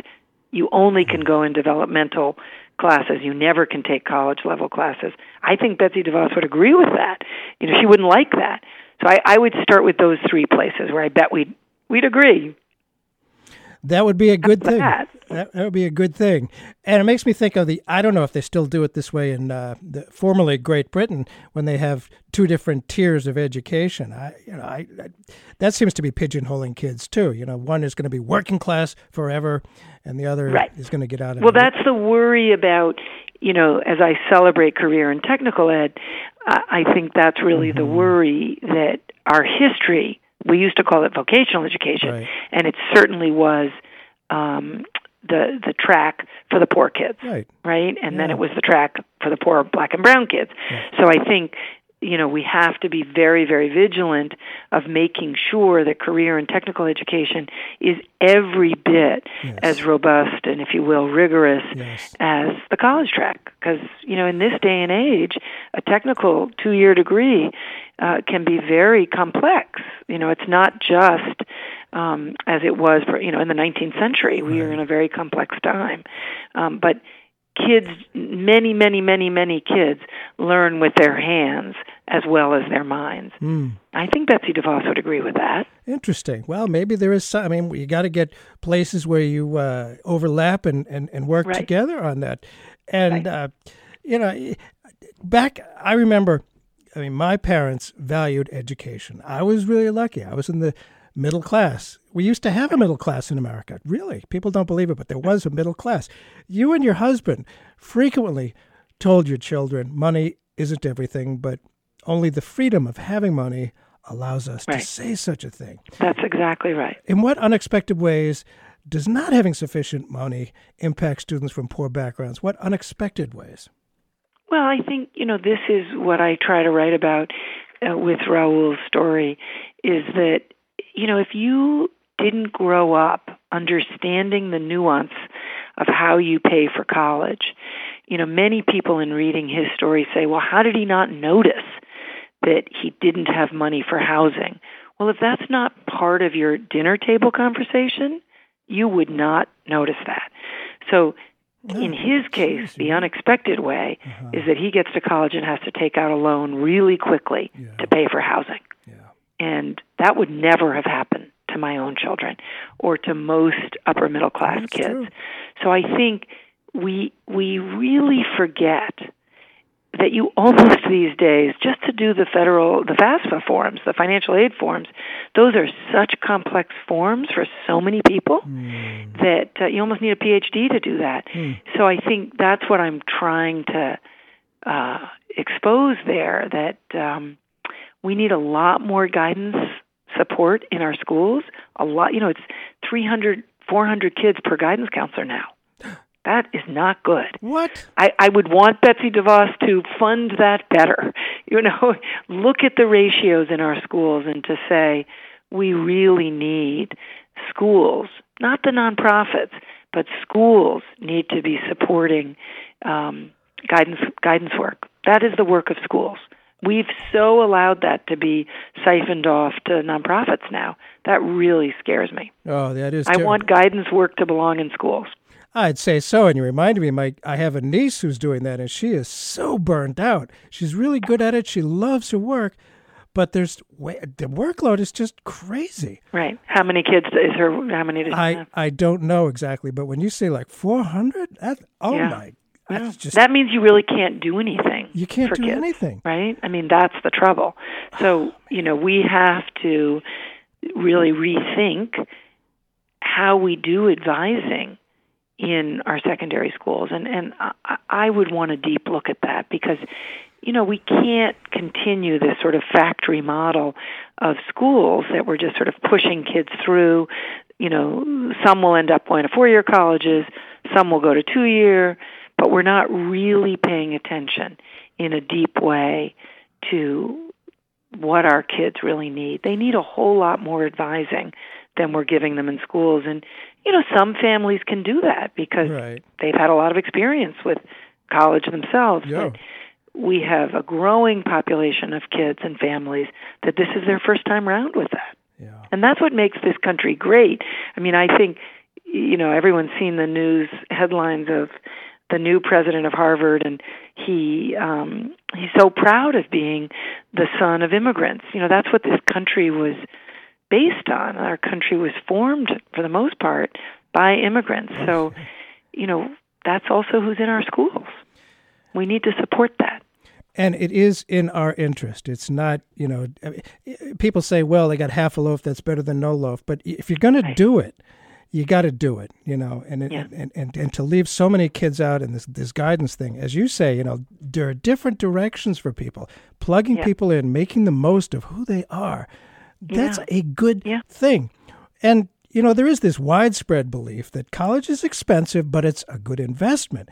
you only can go in developmental classes. You never can take college level classes. I think Betsy DeVos would agree with that. You know, she wouldn't like that. So I, I would start with those three places where I bet we'd we'd agree. That would be a good thing. that? That, would be a good thing. And it makes me think of the, I don't know if they still do it this way in uh, the formerly Great Britain when they have two different tiers of education. I, you know, I, I that seems to be pigeonholing kids too. You know, one is going to be working class forever and the other Right. is going to get out of Well, it. that's the worry about, you know, as I celebrate career and technical ed, I I think that's really the Mm-hmm. worry that our history, we used to call it vocational education, Right. and it certainly was um, the the track for the poor kids, Right. right? And then it was the track for the poor black and brown kids. So I think you know we have to be very very vigilant of making sure that career and technical education is every bit Yes. as robust and if you will rigorous Yes. as the college track. Because you know in this day and age a technical two year degree uh, can be very complex. You know it's not just um, as it was for you know in the 19th century. We are in a very complex time. Um, but kids many many many many kids learn with their hands as well as their minds Hmm. i think betsy devos would agree with that Interesting. Well, maybe there is some. I mean, you got to get places where you uh, overlap and, and, and work Right. together on that. And, uh, you know, back, I remember, I mean, my parents valued education. I was really lucky. I was in the middle class. We used to have a middle class in America. Really. People don't believe it, but there was a middle class. You and your husband frequently told your children money isn't everything, but only the freedom of having money allows us to say such a thing. that's exactly right In what unexpected ways does not having sufficient money impact students from poor backgrounds? What unexpected ways? Well, I think, you know, this is what I try to write about uh, with Raul's story is that, you know, if you didn't grow up understanding the nuance of how you pay for college, you know, many people in reading his story say, well, how did he not notice that he didn't have money for housing? Well, if that's not part of your dinner table conversation, you would not notice that. So, in his case, the unexpected way uh-huh. is that he gets to college and has to take out a loan really quickly yeah. to pay for housing. And that would never have happened to my own children or to most upper middle class That's kids. True. So I think we we really forget that you almost these days just to do the federal the FAFSA forms, the financial aid forms, those are such complex forms for so many people mm. that uh, you almost need a PhD to do that. Mm. So I think that's what I'm trying to uh, expose there that um, we need a lot more guidance support in our schools. A lot, you know, it's 300 400 kids per guidance counselor now. That is not good. What? I, I would want Betsy DeVos to fund that better. You know, look at the ratios in our schools and to say we really need schools, not the nonprofits, but schools need to be supporting um, guidance guidance work. That is the work of schools. We've so allowed that to be siphoned off to nonprofits now. That really scares me. Oh, that is. I want guidance work to belong in schools. I'd say so. And you reminded me, my I have a niece who's doing that, and she is so burned out. She's really good at it. She loves her work, but there's the workload is just crazy. Right. How many kids is her? How many does I have? I don't know exactly, but when you say like 400, that oh yeah. my. Just, that means you really can't do anything. You can't do kids, anything, right? I mean, that's the trouble. Oh, so you know, we have to really rethink how we do advising in our secondary schools and and I, I would want a deep look at that because you know we can't continue this sort of factory model of schools that we're just sort of pushing kids through you know some will end up going to four year colleges some will go to two year but we're not really paying attention in a deep way to what our kids really need they need a whole lot more advising than we're giving them in schools and you know some families can do that because right. they've had a lot of experience with college themselves yeah. but we have a growing population of kids and families that this is their first time round with that yeah. and that's what makes this country great i mean i think you know everyone's seen the news headlines of the new president of Harvard and he um he's so proud of being the son of immigrants you know that's what this country was based on. Our country was formed, for the most part, by immigrants. So, you know, that's also who's in our schools. We need to support that. And it is in our interest. It's not, you know, people say, well, they got half a loaf, that's better than no loaf. But if you're going to do it, you got to do it, you know, and, yeah. and, and and to leave so many kids out in this this guidance thing, as you say, you know, there are different directions for people. Plugging yeah. people in, making the most of who they are, that's yeah. a good thing. And, you know, there is this widespread belief that college is expensive, but it's a good investment.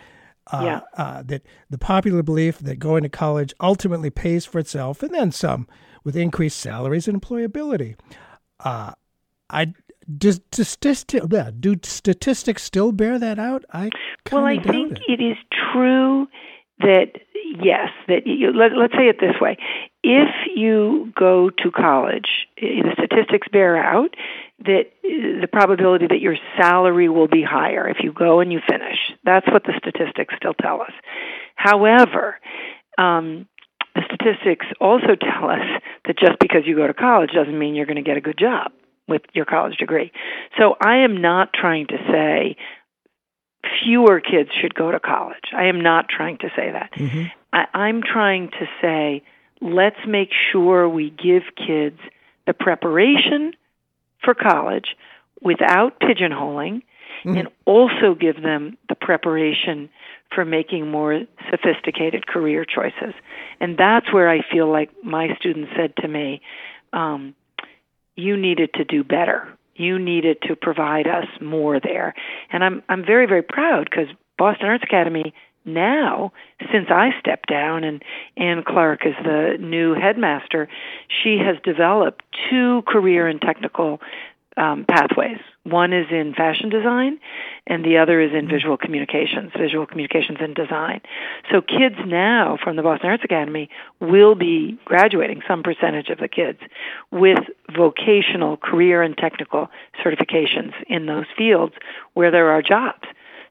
Uh, yeah. Uh, that the popular belief that going to college ultimately pays for itself and then some with increased salaries and employability. Uh, I does, does, do statistics still bear that out? I well, I think it. it is true that yes, that you, let, let's say it this way: if you go to college, the statistics bear out that the probability that your salary will be higher if you go and you finish. That's what the statistics still tell us. However, um, the statistics also tell us that just because you go to college doesn't mean you're going to get a good job with your college degree. So I am not trying to say fewer kids should go to college. I am not trying to say that. Mm-hmm. I, I'm trying to say let's make sure we give kids the preparation for college without pigeonholing mm-hmm. and also give them the preparation for making more sophisticated career choices. And that's where I feel like my students said to me, um, you needed to do better you needed to provide us more there. And I'm I'm very very proud because Boston Arts Academy now, since I stepped down and Anne Clark is the new headmaster, she has developed two career and technical um, pathways. One is in fashion design, and the other is in visual communications, visual communications and design. So kids now from the Boston Arts Academy will be graduating, some percentage of the kids, with vocational, career, and technical certifications in those fields where there are jobs.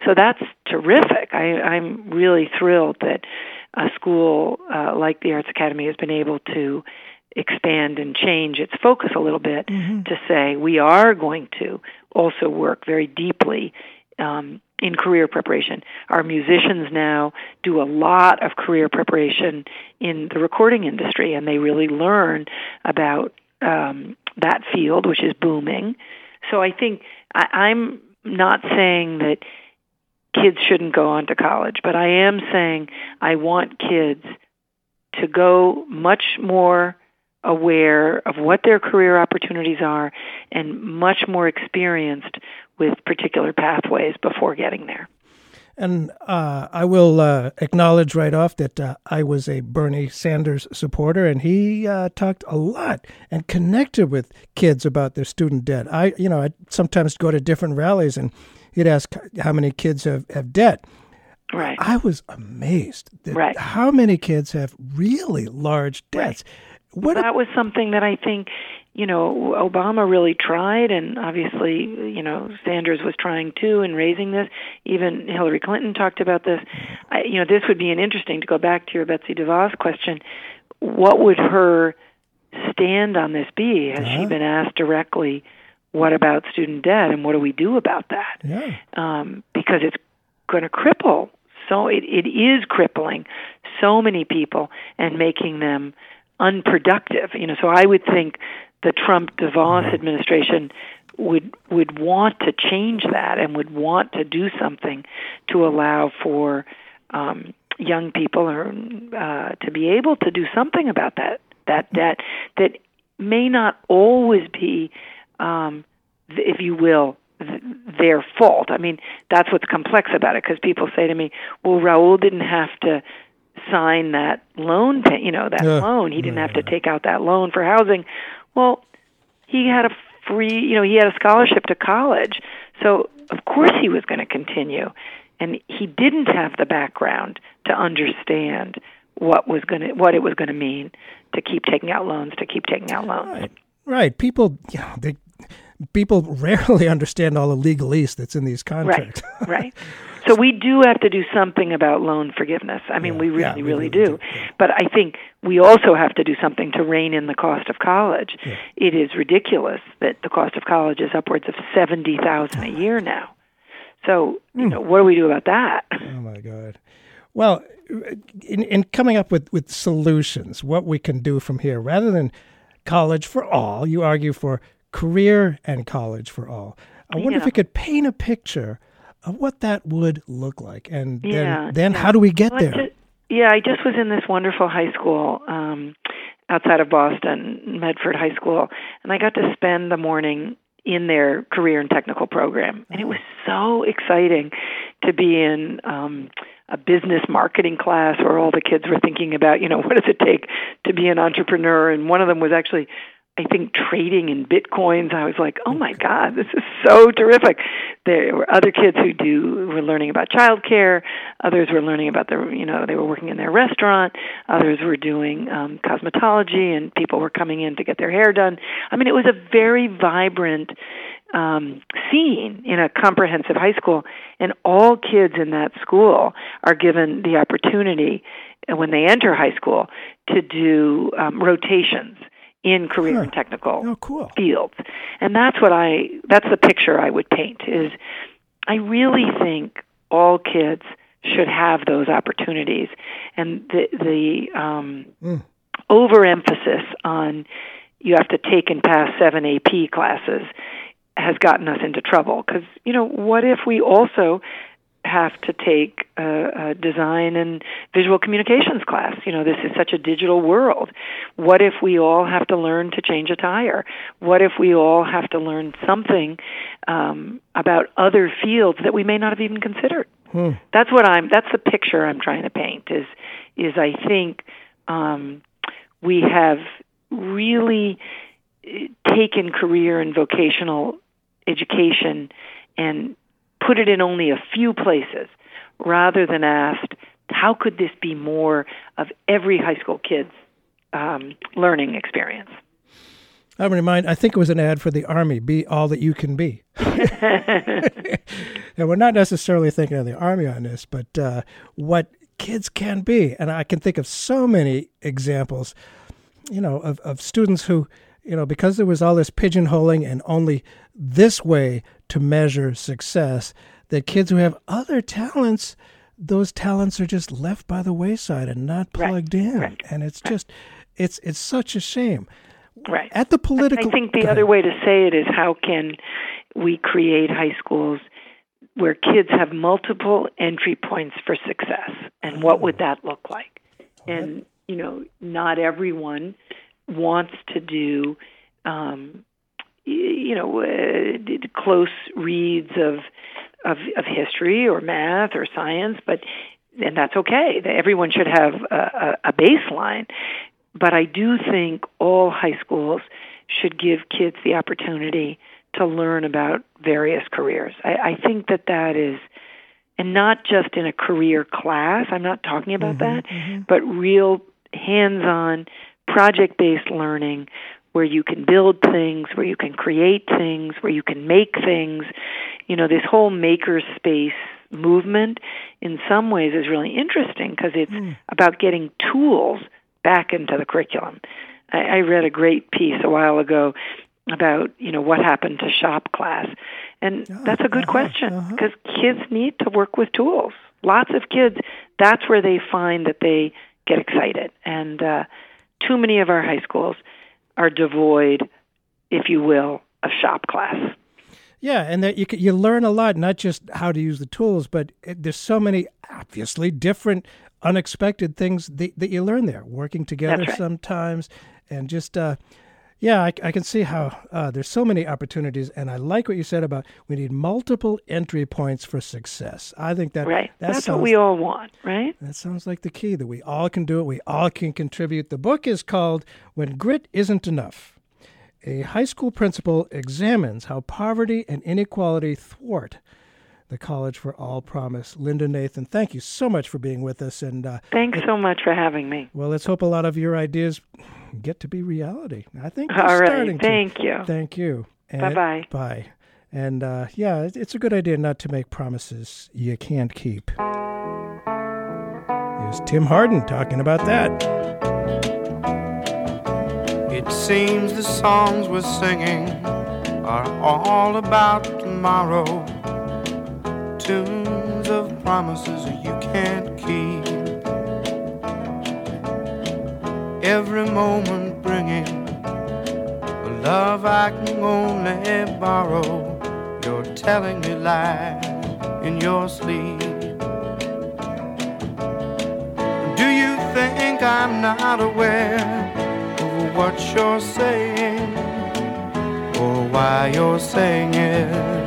So that's terrific. I, I'm really thrilled that a school uh, like the Arts Academy has been able to expand and change its focus a little bit Mm-hmm. to say we are going to also work very deeply um, in career preparation. Our musicians now do a lot of career preparation in the recording industry, and they really learn about um, that field, which is booming. So I think I, I'm not saying that kids shouldn't go on to college, but I am saying I want kids to go much more aware of what their career opportunities are and much more experienced with particular pathways before getting there. And uh, I will uh, acknowledge right off that uh, I was a Bernie Sanders supporter, and he uh, talked a lot and connected with kids about their student debt. I, you know, I sometimes go to different rallies, and he'd ask how many kids have, have debt. Right. I was amazed that Right. how many kids have really large debts. What that was something that I think, you know, Obama really tried, and obviously, you know, Sanders was trying too in raising this. Even Hillary Clinton talked about this. I, you know, this would be an interesting to go back to your Betsy DeVos question. What would her stand on this be? Has she been asked directly? What about student debt, and what do we do about that? Yeah. um, because it's going to cripple. So it, it is crippling so many people and making them unproductive. You know, so I would think the Trump DeVos administration would would want to change that and would want to do something to allow for um, young people or uh, to be able to do something about that that debt that may not always be, um, if you will, th- their fault. I mean, that's what's complex about it because people say to me, "Well, Raul didn't have to sign that loan, pay, you know, that Yeah. loan. He didn't have to mm. take out that loan for housing." Well, he had a free, you know, he had a scholarship to college, so of course he was going to continue, and he didn't have the background to understand what was going to what it was going to mean to keep taking out loans, to keep taking out loans. Right. Right. People, you know, they, people rarely understand all the legalese that's in these contracts. Right, right. So we do have to do something about loan forgiveness. I mean, we really, yeah, we really, really do. But I think we also have to do something to rein in the cost of college. It is ridiculous that the cost of college is upwards of seventy thousand a year now. So, you hmm. know, what do we do about that? Oh my God. Well, in, in coming up with, with solutions, what we can do from here, rather than college for all, you argue for career and college for all. I wonder if Yeah. we could paint a picture of what that would look like, and Yeah, then, then yeah. how do we get Well, there? ju- yeah, I just was in this wonderful high school um, outside of Boston, Medford High School, and I got to spend the morning in their career and technical program, and it was so exciting to be in um, a business marketing class where all the kids were thinking about, you know, what does it take to be an entrepreneur, and one of them was actually. I think trading in bitcoins. I was like, "Oh my god, this is so terrific!" There were other kids who do were learning about childcare. Others were learning about their, you know, they were working in their restaurant. Others were doing um, cosmetology, and people were coming in to get their hair done. I mean, it was a very vibrant um, scene in a comprehensive high school, and all kids in that school are given the opportunity when they enter high school to do um, rotations in career and technical Oh, cool. fields. And that's what I that's the picture I would paint is I really think all kids should have those opportunities and the the um Mm. overemphasis on you have to take and pass 7 AP classes has gotten us into trouble cuz you know what if we also have to take a, a design and visual communications class. You know, this is such a digital world. What if we all have to learn to change a tire? What if we all have to learn something um, about other fields that we may not have even considered? Hmm. That's what I'm. That's the picture I'm trying to paint. Is is I think um, we have really eh, taken career and vocational education and put it in only a few places rather than asked how could this be more of every high school kid's um, learning experience I'm remind. I think it was an ad for the army. Be all that you can be. and we're not necessarily thinking of the army on this, but uh, what kids can be. And I can think of so many examples, you know, of, of students who, you know, because there was all this pigeonholing and only this way to measure success, that kids who have other talents, those talents are just left by the wayside and not plugged right. in. Right. And it's just, it's it's such a shame. Right. At the political, I think the other way to say it is how can we create high schools where kids have multiple entry points for success, and what would that look like? And you know, not everyone wants to do, um, you know, uh, close reads of, of of history or math or science, but and that's okay. Everyone should have a, a baseline. But I do think all high schools should give kids the opportunity to learn about various careers. I, I think that that is, and not just in a career class. I'm not talking about Mm-hmm, that, but real hands-on, project-based learning where you can build things, where you can create things, where you can make things. You know, this whole maker space movement in some ways is really interesting because it's hmm. about getting tools back into the curriculum. I, I read a great piece a while ago about you know what happened to shop class, and ah, that's a good uh-huh, question uh-huh. because kids need to work with tools. Lots of kids, that's where they find that they get excited, and uh, too many of our high schools are devoid, if you will, of shop class. Yeah, and that you you learn a lot, not just how to use the tools, but there's so many obviously different, unexpected things that, that you learn there, working together right. sometimes, and just uh, yeah, I, I can see how uh, there's so many opportunities, and I like what you said about we need multiple entry points for success. I think that Right. that That's sounds, what we all want, right? that sounds like the key that we all can do it. We all can contribute. The book is called When Grit Isn't Enough. A high school principal examines how poverty and inequality thwart the College for All Promise. Linda Nathan, thank you so much for being with us. And uh, Thanks so much for having me. well, let's hope a lot of your ideas get to be reality. I think they're All right. starting to. Thank you. Thank you. Bye-bye. Bye. And uh, yeah, it's a good idea not to make promises you can't keep. Here's Tim Hardin talking about that. It seems the songs we're singing are all about tomorrow. Tunes of promises you can't keep. Every moment bringing a love I can only borrow. You're telling me lies in your sleep. Do you think I'm not aware of what you're saying or why you're saying it?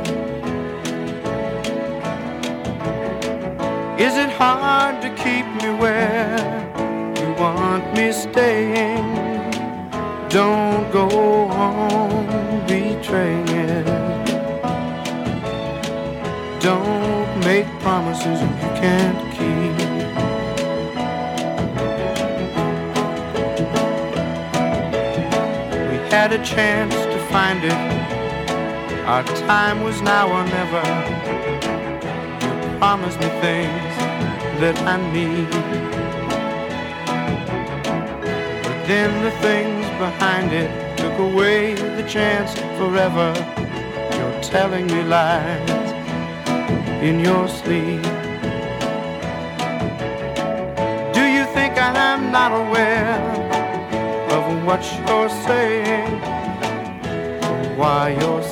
Is it hard to keep me where you want me staying? Don't go on betraying. Don't make promises you can't keep. We had a chance to find it. Our time was now or never. You promised me things that I need. But then the things behind it took away the chance forever. You're telling me lies in your sleep. Do you think I'm not aware of what you're saying? Why you're